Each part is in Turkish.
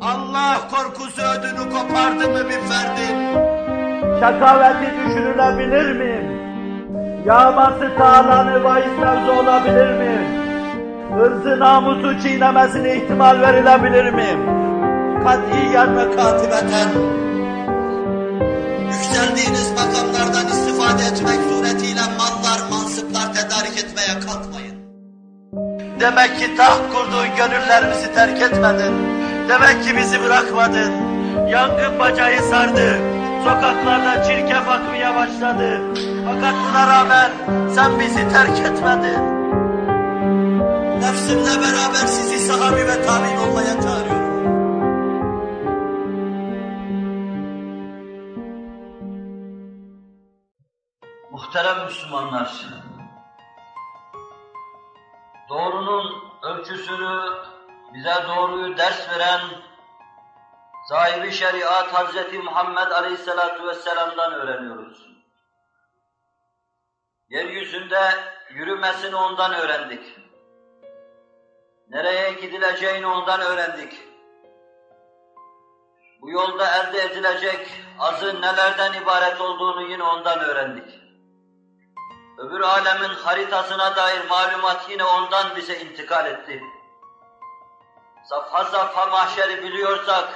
Allah korkusu ödünü kopardı mı bir ferdin? Şakaveti düşünülebilir mi? Yağması tağlanı bahis olabilir mi? Hırzı namusu çiğnemesine ihtimal verilebilir mi? Katiyen ve katibeten yükseldiğiniz makamlardan istifade etmek suretiyle Demek ki taht kurduğun gönüllerimizi terk etmedin. Demek ki bizi bırakmadın. Yangın bacağı sardı. Sokaklarda çirkef akmaya başladı. Fakat buna rağmen sen bizi terk etmedin. Nefsimle beraber sizi sahabi ve tabi'in olmaya çağırıyorum. Muhterem Müslümanlar, doğrunun ölçüsünü bize doğruyu ders veren sahibi şeriat Hazreti Muhammed Aleyhisselatü Vesselam'dan öğreniyoruz. Yeryüzünde yürümesini ondan öğrendik. Nereye gidileceğini ondan öğrendik. Bu yolda elde edilecek azın nelerden ibaret olduğunu yine ondan öğrendik. Öbür alemin haritasına dair malumat yine ondan bize intikal etti. Safha safha mahşeri biliyorsak,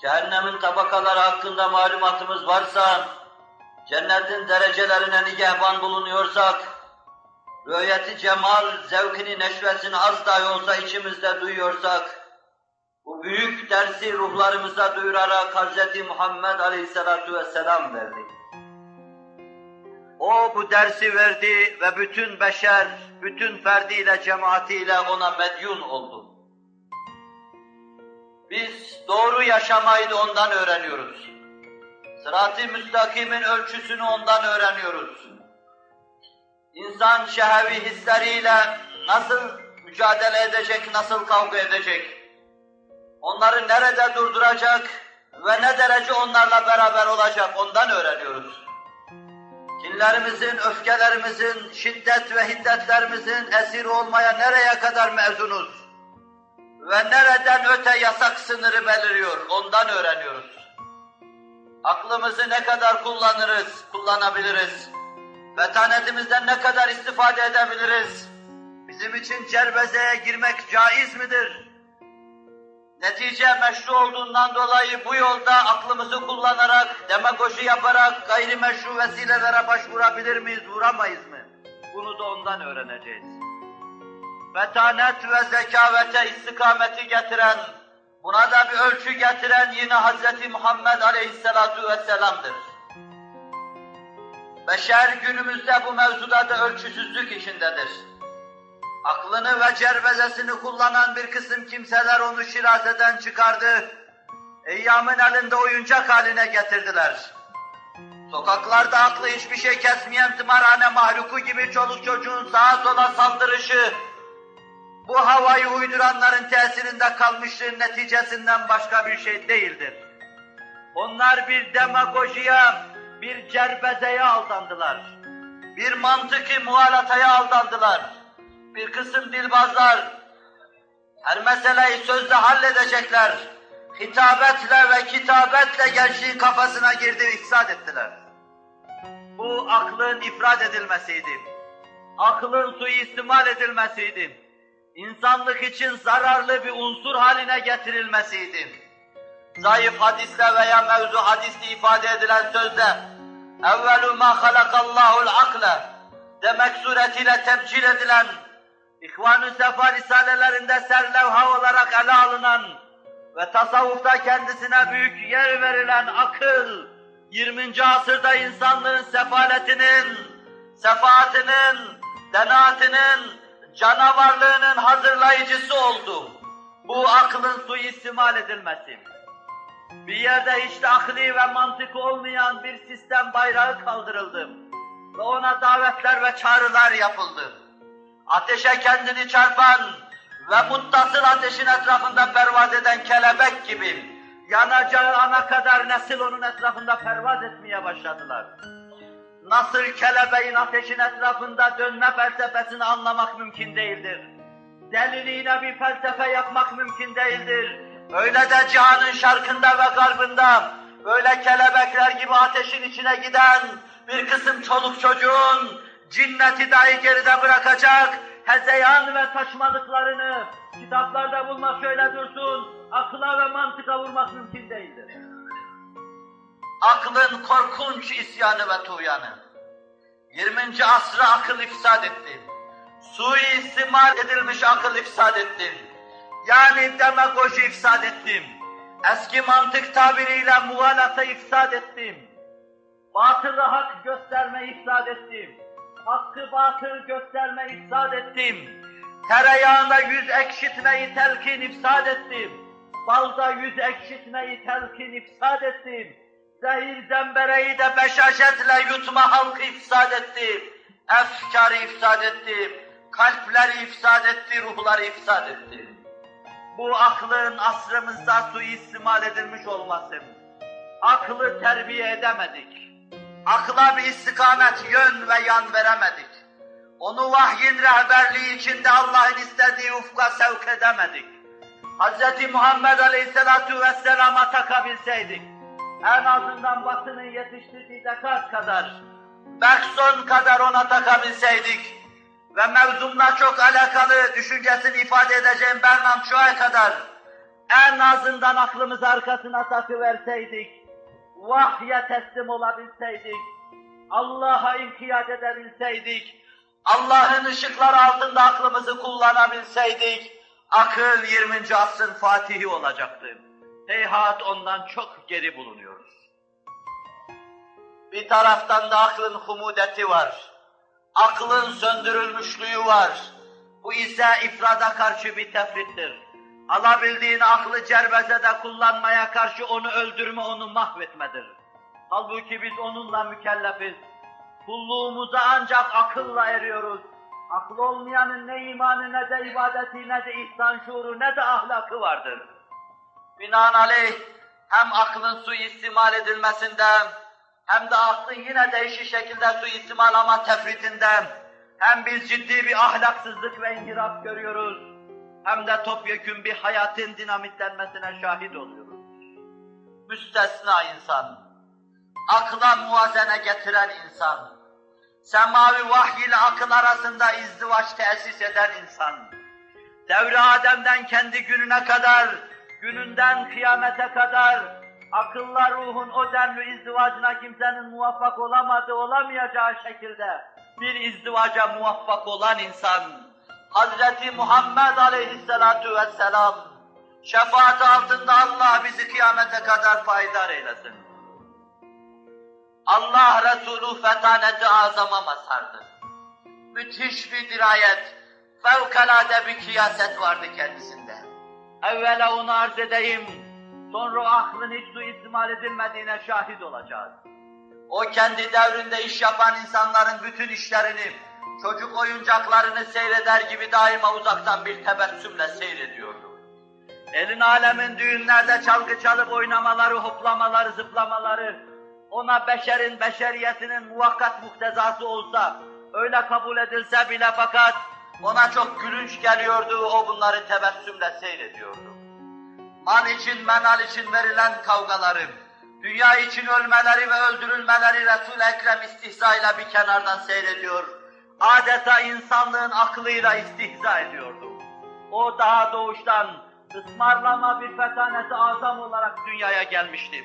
cehennemin tabakaları hakkında malumatımız varsa, cennetin derecelerine nigehban bulunuyorsak, rüyeti cemal, zevkini, neşvesini az dahi olsa içimizde duyuyorsak, bu büyük dersi ruhlarımıza duyurarak Hz. Muhammed Aleyhisselatü Vesselam verdi. O bu dersi verdi ve bütün beşer, bütün ferdiyle, cemaatiyle ona medyun oldu. Biz doğru yaşamayı da ondan öğreniyoruz. Sırat-ı müstakimin ölçüsünü ondan öğreniyoruz. İnsan şehevi hisleriyle nasıl mücadele edecek, nasıl kavga edecek? Onları nerede durduracak ve ne derece onlarla beraber olacak ondan öğreniyoruz. Kinlerimizin, öfkelerimizin, şiddet ve hiddetlerimizin esiri olmaya nereye kadar mezunuz? Ve nereden öte yasak sınırı beliriyor, ondan öğreniyoruz. Aklımızı ne kadar kullanırız, kullanabiliriz? Fetanetimizden ne kadar istifade edebiliriz? Bizim için cerbezeye girmek caiz midir? Netice meşru olduğundan dolayı bu yolda aklımızı kullanarak, demagoji yaparak gayrimeşru vesilelere başvurabilir miyiz, vuramayız mı? Bunu da ondan öğreneceğiz. Fetanet ve zekavete istikameti getiren, buna da bir ölçü getiren yine Hz. Muhammed Aleyhisselatu Vesselam'dır. Beşer günümüzde bu mevzuda da ölçüsüzlük içindedir. Aklını ve cervezesini kullanan bir kısım kimseler onu şirazeden çıkardı. Eyyamın elinde oyuncak haline getirdiler. Sokaklarda aklı hiçbir şey kesmeyen tımarhane mahluku gibi çoluk çocuğun sağa sola saldırışı, bu havayı uyduranların tesirinde kalmışlığın neticesinden başka bir şey değildir. Onlar bir demagojiye, bir cerbezeye aldandılar. Bir mantıki muhalataya aldandılar bir kısım dilbazlar her meseleyi sözle halledecekler. Hitabetle ve kitabetle gençliğin kafasına girdi, ifsad ettiler. Bu aklın ifrad edilmesiydi. Aklın suistimal edilmesiydi. İnsanlık için zararlı bir unsur haline getirilmesiydi. Zayıf hadisle veya mevzu hadisle ifade edilen sözde evvelu ma halakallahu'l akle demek suretiyle tebcil edilen İhvan-ı Sefa risalelerinde serlevha olarak ele alınan ve tasavvufta kendisine büyük yer verilen akıl, 20. asırda insanlığın sefaletinin, sefaatinin, denaatinin, canavarlığının hazırlayıcısı oldu. Bu aklın suistimal edilmesi. Bir yerde hiç de akli ve mantık olmayan bir sistem bayrağı kaldırıldı. Ve ona davetler ve çağrılar yapıldı ateşe kendini çarpan ve muttasıl ateşin etrafında pervaz eden kelebek gibi yanacağı ana kadar nesil onun etrafında pervaz etmeye başladılar. nasıl kelebeğin ateşin etrafında dönme felsefesini anlamak mümkün değildir. Deliliğine bir felsefe yapmak mümkün değildir. Öyle de cihanın şarkında ve garbında böyle kelebekler gibi ateşin içine giden bir kısım çoluk çocuğun cinneti dahi geride bırakacak hezeyan ve saçmalıklarını kitaplarda bulmak şöyle dursun, akla ve mantıka vurmak mümkün değildir. Aklın korkunç isyanı ve tuğyanı. 20. asra akıl ifsad etti. Suistimal edilmiş akıl ifsad etti. Yani demagoji ifsad ettim. Eski mantık tabiriyle muhalata ifsad ettim. Batılı hak gösterme ifsad ettim. Hakkı batıl gösterme ifsad ettim. Tereyağında yüz ekşitmeyi telkin ifsad ettim. Balda yüz ekşitmeyi telkin ifsad ettim. Zehir zembereyi de Beşaşetle yutma halkı ifsad etti. Efkarı ifsad etti. Kalpleri ifsad etti, ruhları ifsad etti. bu aklın asrımızda suistimal edilmiş olması. Aklı terbiye edemedik. Akla bir istikamet, yön ve yan veremedik. Onu vahyin rehberliği içinde Allah'ın istediği ufka sevk edemedik. Hz. Muhammed Aleyhisselatu Vesselam'a takabilseydik, en azından Batı'nın yetiştirdiği Descartes kadar, Bergson kadar ona takabilseydik ve mevzumla çok alakalı düşüncesini ifade edeceğim Bernard Shaw'a kadar en azından aklımızı arkasına takıverseydik, vahye teslim olabilseydik, Allah'a inkiyat edebilseydik, Allah'ın ışıkları altında aklımızı kullanabilseydik, akıl 20. asrın fatihi olacaktı. heyhat ondan çok geri bulunuyoruz. Bir taraftan da aklın humudeti var. Aklın söndürülmüşlüğü var. Bu ise ifrada karşı bir tefrittir. Alabildiğin aklı cerbezede kullanmaya karşı onu öldürme, onu mahvetmedir. Halbuki biz onunla mükellefiz. Kulluğumuza ancak akılla eriyoruz. Akıl olmayanın ne imanı, ne de ibadeti, ne de ihsan şuuru, ne de ahlakı vardır. Binaenaleyh hem aklın suistimal edilmesinden hem de aklın yine değişik şekilde suistimal ama tefritinden Hem biz ciddi bir ahlaksızlık ve inhiraf görüyoruz, hem de topyekün bir hayatın dinamitlenmesine şahit oluyoruz. müstesna insan, akla muvazene getiren insan, semavi vahiy ile akıl arasında izdivaç tesis eden insan, Devri Adem'den kendi gününe kadar, gününden kıyamete kadar, akılla ruhun o denli izdivacına kimsenin muvaffak olamadığı, olamayacağı şekilde bir izdivaca muvaffak olan insan, Hazreti Muhammed aleyhisselatu vesselam, şefaat altında Allah bizi kıyamete kadar faydar eylesin. Allah Resulü fetaneti azama mazhardı. Müthiş bir dirayet, fevkalade bir kiyaset vardı kendisinde. evvela onu arz edeyim, sonra aklın hiç suistimal edilmediğine şahit olacağız. O kendi devrinde iş yapan insanların bütün işlerini, çocuk oyuncaklarını seyreder gibi daima uzaktan bir tebessümle seyrediyordu. Elin alemin düğünlerde çalgı çalıp oynamaları, hoplamaları, zıplamaları, ona beşerin, beşeriyetinin muvakkat muhtezası olsa, öyle kabul edilse bile fakat Ona çok gülünç geliyordu, o bunları tebessümle seyrediyordu. Mal için, menal için verilen kavgaları, dünya için ölmeleri ve öldürülmeleri Resul-i Ekrem istihzayla bir kenardan seyrediyor. Adeta insanlığın aklıyla istihza ediyordu. O daha doğuştan ısmarlama bir fetaneti azam olarak dünyaya gelmişti.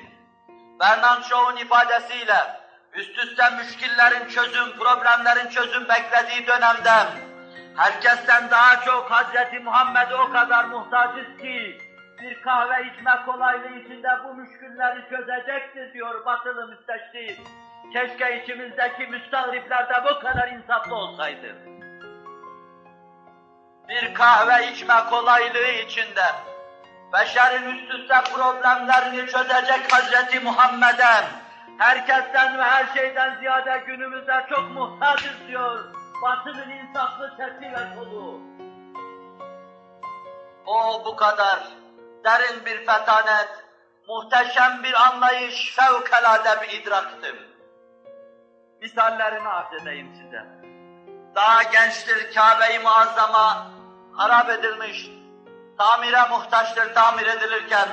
Bernard Shaw'un ifadesiyle üst üste müşkillerin çözüm, problemlerin çözüm beklediği dönemde Herkesten daha çok Hazreti Muhammed'e o kadar muhtacız ki bir kahve içme kolaylığı içinde bu müşkülleri çözecektir diyor batılı müsteşrik. Keşke içimizdeki müstagripler de bu kadar insaflı olsaydı. bir kahve içme kolaylığı içinde beşerin üst üste problemlerini çözecek Hazreti Muhammed'e Herkesten ve her şeyden ziyade günümüzde çok muhtacız diyor batının insaflı sesi ve soluğu. o bu kadar derin bir fetanet, muhteşem bir anlayış, fevkalade bir idraktı. Misallerini arz edeyim size. Daha gençtir Kabe-i Muazzama harap edilmiş, tamire muhtaçtır tamir edilirken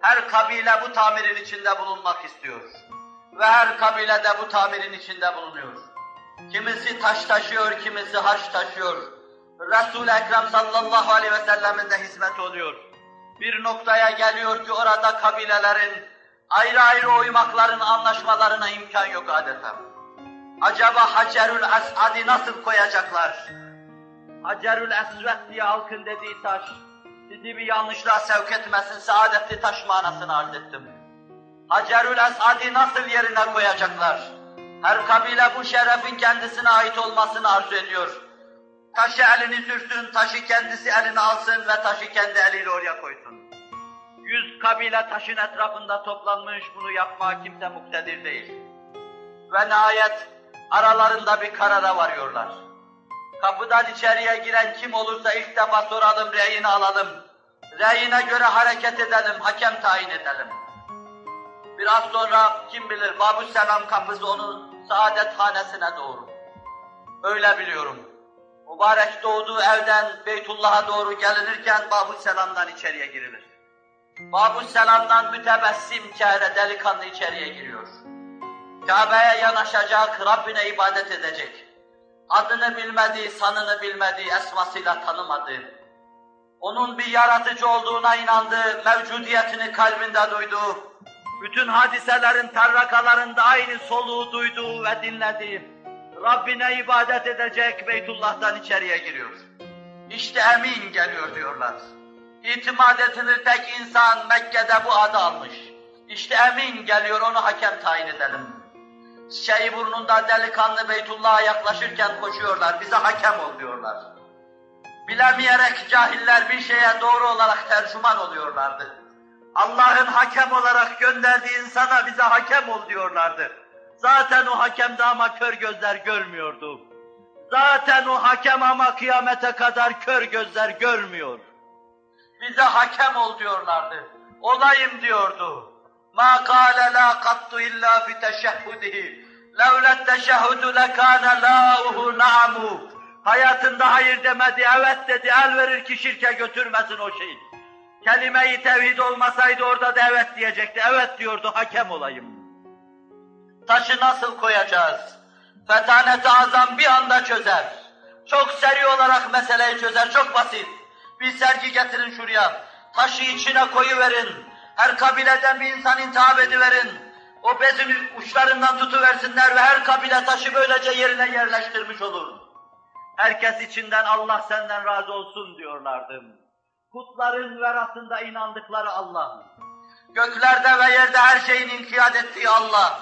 her kabile bu tamirin içinde bulunmak istiyor. Ve her kabile de bu tamirin içinde bulunuyor. Kimisi taş taşıyor, kimisi haş taşıyor. Resul-i Ekrem sallallahu aleyhi ve sellemin de hizmet oluyor. Bir noktaya geliyor ki orada kabilelerin ayrı ayrı oymakların anlaşmalarına imkan yok adeta. Acaba Hacerül Es'ad'i nasıl koyacaklar? Hacerül Esved diye halkın dediği taş, sizi bir yanlışlığa sevk etmesin, saadetli taş manasını arz ettim. Hacerül Es'ad'i nasıl yerine koyacaklar? Her kabile bu şerefin kendisine ait olmasını arzu ediyor. Taşı elini sürsün, taşı kendisi eline alsın ve taşı kendi eliyle oraya koysun. Yüz kabile taşın etrafında toplanmış, bunu yapmaya kimse muktedir değil. Ve nihayet aralarında bir karara varıyorlar. Kapıdan içeriye giren kim olursa ilk defa soralım, reyini alalım. Reyine göre hareket edelim, hakem tayin edelim. Biraz sonra kim bilir Babu Selam kapısı onun saadet hanesine doğru. Öyle biliyorum. Mübarek doğduğu evden Beytullah'a doğru gelinirken Babu Selam'dan içeriye girilir. Babu Selam'dan mütebessim çehre delikanlı içeriye giriyor. Kabe'ye yanaşacak, Rabbine ibadet edecek. Adını bilmediği, sanını bilmediği, esmasıyla tanımadığı, onun bir yaratıcı olduğuna inandığı, mevcudiyetini kalbinde duyduğu, bütün hadiselerin tarrakalarında aynı soluğu duyduğu ve dinlediği, Rabbine ibadet edecek Beytullah'tan içeriye giriyor. İşte emin geliyor diyorlar. İtimat edilir tek insan Mekke'de bu adı almış. İşte emin geliyor onu hakem tayin edelim. Şeyi burnunda delikanlı Beytullah'a yaklaşırken koşuyorlar, bize hakem ol diyorlar. Bilemeyerek cahiller bir şeye doğru olarak tercüman oluyorlardı. Allah'ın hakem olarak gönderdiği insana bize hakem ol diyorlardı. Zaten o hakemde ama kör gözler görmüyordu. Zaten o hakem ama kıyamete kadar kör gözler görmüyor. Bize hakem ol diyorlardı. Olayım diyordu. Ma kâle la kattu illa fi teşehhudihi. Levlet teşehhudu lekâne lâuhu na'mu. Hayatında hayır demedi, evet dedi, el verir ki şirke götürmesin o şeyi. Kelime-i tevhid olmasaydı orada da evet diyecekti. Evet diyordu, hakem olayım. Taşı nasıl koyacağız? Fetanet-i azam bir anda çözer. Çok seri olarak meseleyi çözer, çok basit. Bir sergi getirin şuraya. Taşı içine koyuverin. Her kabileden bir insan intihap ediverin. O bezin uçlarından tutuversinler ve her kabile taşı böylece yerine yerleştirmiş olur. Herkes içinden Allah senden razı olsun diyorlardı. Putların verasında inandıkları Allah. Göklerde ve yerde her şeyin inkiyat ettiği Allah.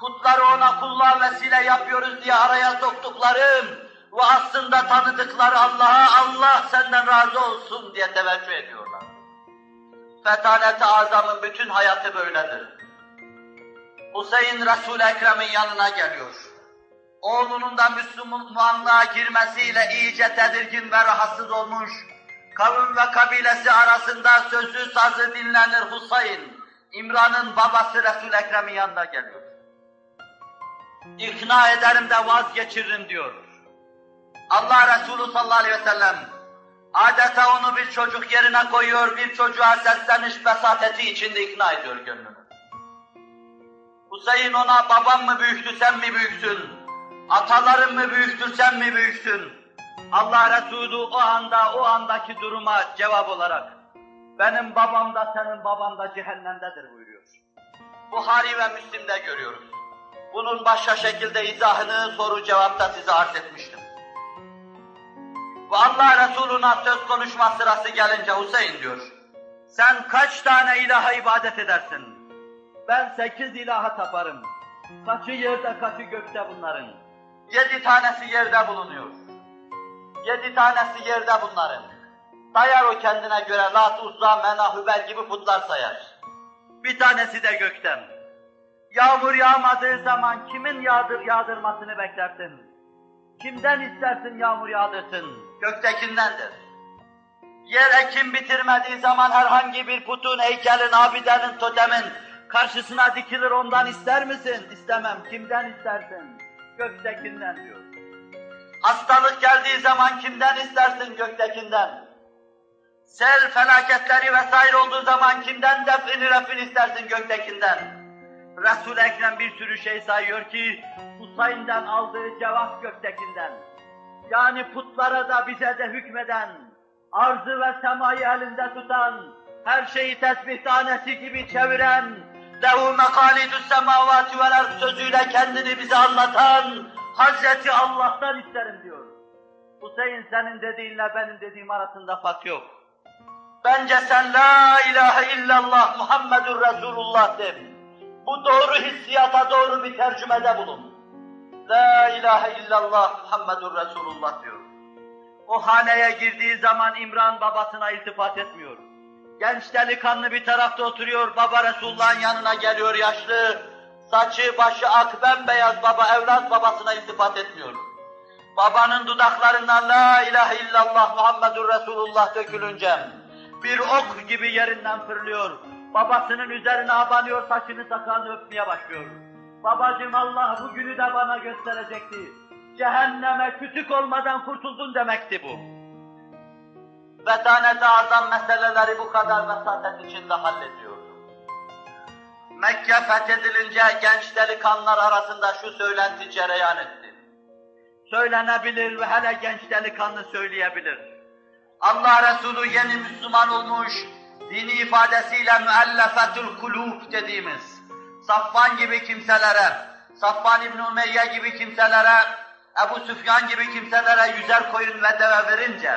Putları ona kulluğa vesile yapıyoruz diye araya soktuklarım ve aslında tanıdıkları Allah'a Allah senden razı olsun diye teveccüh ediyorlar. Fetanet-i Azam'ın bütün hayatı böyledir. Hüseyin Resul-i Ekrem'in yanına geliyor. Oğlunun da Müslümanlığa girmesiyle iyice tedirgin ve rahatsız olmuş, kavim ve kabilesi arasında sözü sazı dinlenir Hüseyin, İmran'ın babası Resul-i Ekrem'in yanına geliyor. İkna ederim de vazgeçiririm diyor. Allah Resulü sallallahu aleyhi ve sellem adeta onu bir çocuk yerine koyuyor, bir çocuğa sesleniş besateti içinde ikna ediyor gönlünü. Hüseyin ona babam mı büyüktü sen mi büyüksün? Ataların mı büyüktür sen mi büyüksün? Allah Resulü o anda o andaki duruma cevap olarak benim babam da senin baban da cehennemdedir buyuruyor. Buhari ve Müslim'de görüyoruz. Bunun başka şekilde izahını soru cevapta size arz etmiştim. Ve Allah Resulü'ne söz konuşma sırası gelince Hüseyin diyor. Sen kaç tane ilaha ibadet edersin? Ben sekiz ilaha taparım. Kaçı yerde, kaçı gökte bunların. Yedi tanesi yerde bulunuyor. Yedi tanesi yerde bunların. Sayar o kendine göre Lat, Uzza, Mena, Hübel gibi putlar sayar. Bir tanesi de gökten. Yağmur yağmadığı zaman kimin yağdır, yağdırmasını beklersin? Kimden istersin yağmur yağdırsın? Göktekindendir. Yer ekim bitirmediği zaman herhangi bir putun, heykelin, abidenin, totemin karşısına dikilir ondan ister misin? İstemem. Kimden istersin? Göktekinden diyor. Hastalık geldiği zaman kimden istersin? Göktekinden. Sel felaketleri vesaire olduğu zaman kimden defini refin istersin? Göktekinden. Resul-i Ekrem bir sürü şey sayıyor ki Husayn'den aldığı cevap göktekinden. Yani putlara da bize de hükmeden, arzı ve semayı elinde tutan, her şeyi tesbih tanesi gibi çeviren, lehu mekalidus semavati vel ard sözüyle kendini bize anlatan Hazreti Allah'tan isterim diyor. Hüseyin senin dediğinle benim dediğim arasında fark yok. Bence sen la ilahe illallah Muhammedur Resulullah de. Bu doğru hissiyata doğru bir tercümede bulun. La ilahe illallah Muhammedur Resulullah diyor. O haneye girdiği zaman İmran babasına iltifat etmiyor. Genç delikanlı bir tarafta oturuyor, baba Resulullah'ın yanına geliyor yaşlı. Saçı başı ak bembeyaz baba evlat babasına iltifat etmiyor. Babanın dudaklarından la ilahe illallah Muhammedur Resulullah dökülünce bir ok gibi yerinden fırlıyor. Babasının üzerine abanıyor, saçını sakalını öpmeye başlıyor. Babacım Allah bu günü de bana gösterecekti. Cehenneme kütük olmadan kurtuldun demekti bu. Vetanet-i azam meseleleri bu kadar vesatet içinde hallediyordu. Mekke fethedilince genç delikanlılar arasında şu söylenti cereyan etti. Söylenebilir ve hele genç delikanlı söyleyebilir. Allah Resulü yeni Müslüman olmuş, dini ifadesiyle müellefetül kulub dediğimiz, Safvan gibi kimselere, Safvan İbn Umeyye gibi kimselere, Ebu Süfyan gibi kimselere yüzer koyun ve deve verince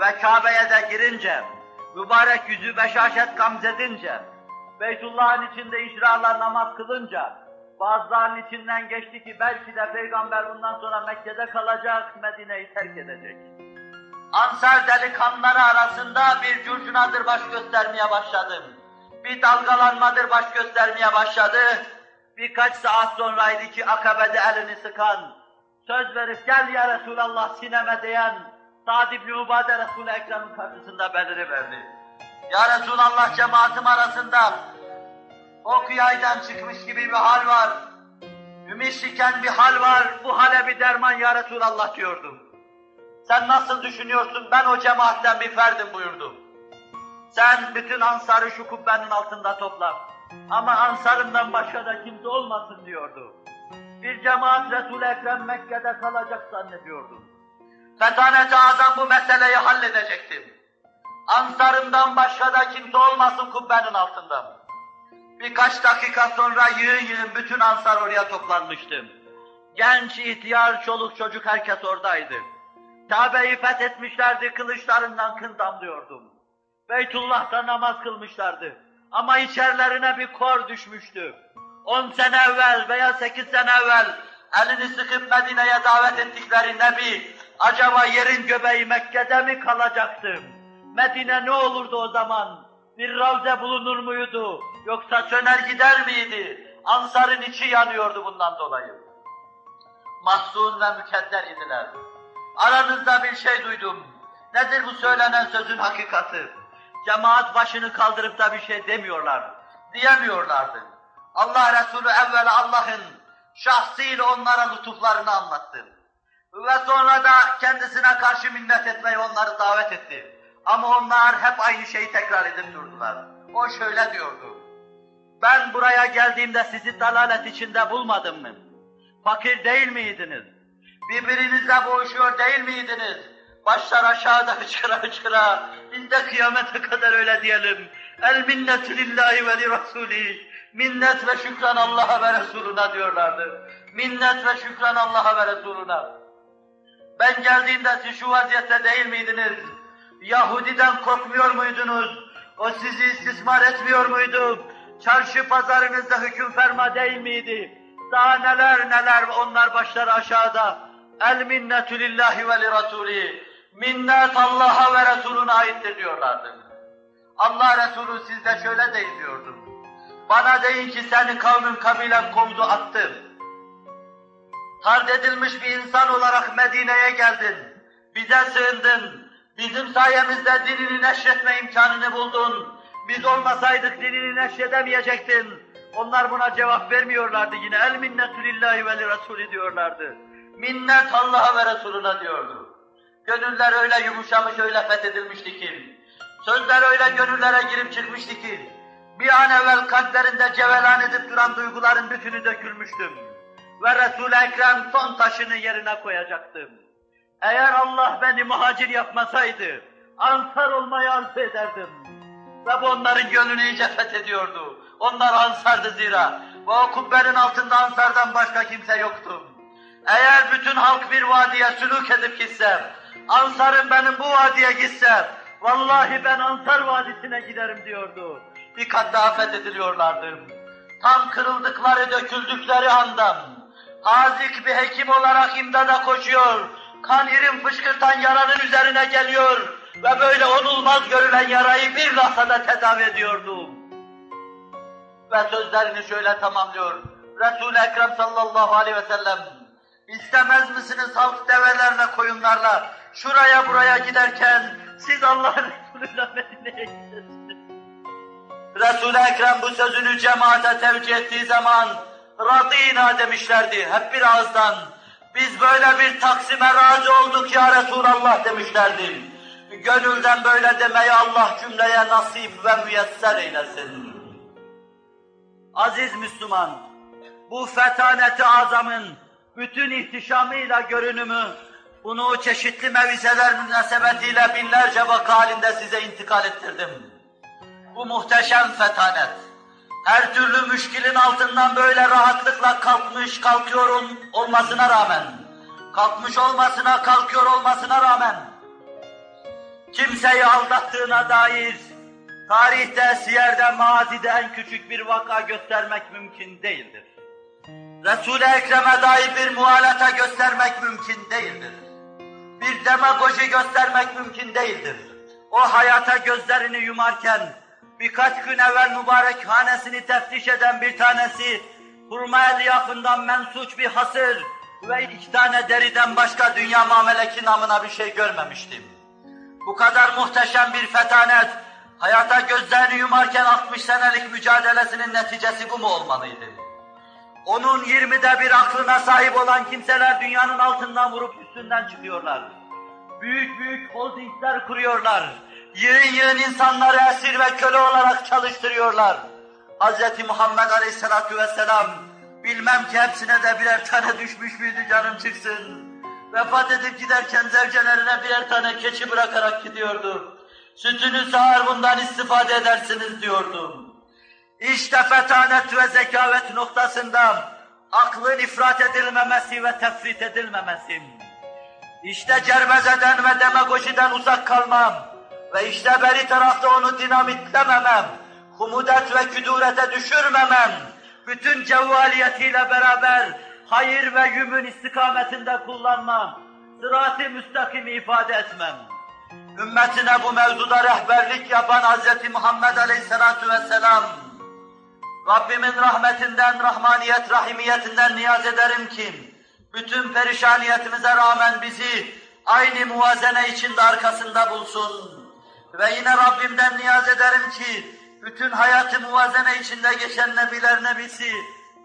ve Kabe'ye de girince, mübarek yüzü beşaşet gamzedince, Beytullah'ın içinde icralar namaz kılınca, bazılarının içinden geçti ki belki de Peygamber bundan sonra Mekke'de kalacak, Medine'yi terk edecek. Ansar delikanlıları arasında bir curcunadır baş göstermeye başladım. Bir dalgalanmadır baş göstermeye başladı. Birkaç saat sonraydı ki Akabe'de elini sıkan, söz verip gel ya Resulallah sineme diyen Sa'd ibn Ubade Resul-i Ekrem'in karşısında beliriverdi. Ya Resulallah cemaatim arasında ok yaydan çıkmış gibi bir hal var. Ümit bir hal var. Bu hale bir derman ya Resulallah diyordum. Sen nasıl düşünüyorsun? Ben o cemaatten bir ferdim buyurdu. Sen bütün ansarı şu kubbenin altında topla. Ama ansarımdan başka da kimse olmasın diyordu. Bir cemaat Resul-i Ekrem Mekke'de kalacak zannediyordum. Fetanet-i Azam bu meseleyi halledecektim. Ansarımdan başka da kimse olmasın kubbenin altında. Birkaç dakika sonra yığın yığın bütün ansar oraya toplanmıştı. Genç, ihtiyar, çoluk çocuk herkes oradaydı. Kabe'yi fethetmişlerdi, kılıçlarından kın damlıyordum. Beytullah'ta namaz kılmışlardı. Ama içerlerine bir kor düşmüştü. On sene evvel veya sekiz sene evvel elini sıkıp Medine'ye davet ettikleri Nebi, acaba yerin göbeği Mekke'de mi kalacaktı? Medine ne olurdu o zaman? Bir ravze bulunur muydu? Yoksa söner gider miydi? Ansarın içi yanıyordu bundan dolayı. Mahzun ve mükedder idiler. Aranızda bir şey duydum. Nedir bu söylenen sözün hakikati? Cemaat başını kaldırıp da bir şey demiyorlar. Diyemiyorlardı. Allah Resulü evvel Allah'ın şahsıyla onlara lütuflarını anlattı. Ve sonra da kendisine karşı minnet etmeyi onları davet etti. Ama onlar hep aynı şeyi tekrar edip durdular. O şöyle diyordu. Ben buraya geldiğimde sizi dalalet içinde bulmadım mı? Fakir değil miydiniz? Birbirinizle boğuşuyor değil miydiniz? Başlar aşağıda hıçkıra hıçkıra. Biz kıyamete kadar öyle diyelim. El minnetü lillahi ve li rasuli. Minnet ve şükran Allah'a ve Resuluna diyorlardı. Minnet ve şükran Allah'a ve Resuluna. Ben geldiğimde siz şu vaziyette değil miydiniz? Yahudiden korkmuyor muydunuz? O sizi istismar etmiyor muydu? Çarşı pazarınızda hüküm ferma değil miydi? Daha neler neler onlar başları aşağıda. El minnetü lillahi ve li rasuli. Minnet Allah'a ve Resulüne aittir diyorlardı. Allah Resulü sizde şöyle deyin diyordu. Bana deyin ki seni kavmin kabilen kovdu attı. Tard edilmiş bir insan olarak Medine'ye geldin. Bize sığındın. Bizim sayemizde dinini neşretme imkanını buldun. Biz olmasaydık dinini neşredemeyecektin. Onlar buna cevap vermiyorlardı yine. El minnetü lillahi ve li diyorlardı. Minnet Allah'a ve Resulüne diyordu. Gönüller öyle yumuşamış, öyle fethedilmişti ki, sözler öyle gönüllere girip çıkmıştı ki, bir an evvel kalplerinde cevelan edip duran duyguların bütünü dökülmüştüm. Ve Resul-i Ekrem son taşını yerine koyacaktım. Eğer Allah beni muhacir yapmasaydı, ansar olmayı arzu ederdim. Ve onların gönlünü iyice fethediyordu. Onlar ansardı zira. Ve o kubbenin altında ansardan başka kimse yoktu. Eğer bütün halk bir vadiye sülük edip gitse, ansarım benim bu vadiye gitse, vallahi ben ansar vadisine giderim diyordu. Bir kat daha fethediliyorlardı. Tam kırıldıkları, döküldükleri andan, hazik bir hekim olarak imdada koşuyor, kan irin fışkırtan yaranın üzerine geliyor ve böyle onulmaz görülen yarayı bir lahzada tedavi ediyordu. Ve sözlerini şöyle tamamlıyor. Resul-i Ekrem sallallahu aleyhi ve sellem, istemez misiniz halk develerle, koyunlarla şuraya buraya giderken siz Allah'ın Resulü'yle Medine'ye gidesiniz. Resul-i Ekrem bu sözünü cemaate tevcih ettiği zaman radînâ demişlerdi hep bir ağızdan. Biz böyle bir taksime razı olduk ya Resulallah demişlerdi. Gönülden böyle demeyi Allah cümleye nasip ve müyesser eylesin. Aziz Müslüman, bu fetaneti azamın bütün ihtişamıyla görünümü, bunu çeşitli mevizeler münasebetiyle binlerce vaka halinde size intikal ettirdim. Bu muhteşem fetanet, her türlü müşkilin altından böyle rahatlıkla kalkmış, kalkıyor olmasına rağmen, kalkmış olmasına, kalkıyor olmasına rağmen, kimseyi aldattığına dair tarihte, siyerde, mazide en küçük bir vaka göstermek mümkün değildir. Resul-i Ekrem'e dair bir muhalata göstermek mümkün değildir. Bir demagoji göstermek mümkün değildir. O hayata gözlerini yumarken, birkaç gün evvel mübarek hanesini teftiş eden bir tanesi, hurma elyafından mensuç bir hasır ve iki tane deriden başka dünya mameleki namına bir şey görmemiştim. Bu kadar muhteşem bir fetanet, hayata gözlerini yumarken 60 senelik mücadelesinin neticesi bu mu olmalıydı? Onun 20'de bir aklına sahip olan kimseler dünyanın altından vurup üstünden çıkıyorlar. Büyük büyük holdingler kuruyorlar. Yığın yığın insanları esir ve köle olarak çalıştırıyorlar. Hz. Muhammed Aleyhisselatü Vesselam bilmem ki hepsine de birer tane düşmüş müydü canım çıksın. Vefat edip giderken zevcelerine birer tane keçi bırakarak gidiyordu. Sütünü sağar bundan istifade edersiniz diyordu. İşte fetanet ve zekavet noktasında aklın ifrat edilmemesi ve tefrit edilmemesi. İşte cermezeden ve demagojiden uzak kalmam ve işte beri tarafta onu dinamitlememem, humudet ve küdurete düşürmemem, bütün cevvaliyetiyle beraber hayır ve yümün istikametinde kullanmam, sırat-ı müstakimi ifade etmem. Ümmetine bu mevzuda rehberlik yapan Hz. Muhammed Aleyhisselatü Vesselam, Rabbimin rahmetinden, rahmaniyet, rahimiyetinden niyaz ederim ki, bütün perişaniyetimize rağmen bizi aynı muvazene içinde arkasında bulsun. Ve yine Rabbimden niyaz ederim ki, bütün hayatı muvazene içinde geçen nebiler nebisi,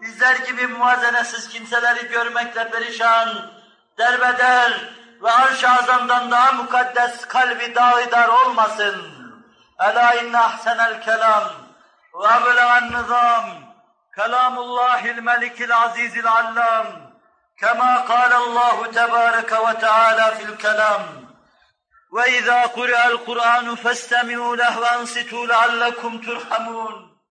bizler gibi muvazenesiz kimseleri görmekle perişan, derbeder ve arş-ı azamdan daha mukaddes kalbi dağidar olmasın. Ela inne ahsenel kelam وأبلغ النظام كلام الله الملك العزيز العلام كما قال الله تبارك وتعالى في الكلام وإذا قرأ القرآن فاستمعوا له وأنصتوا لعلكم ترحمون.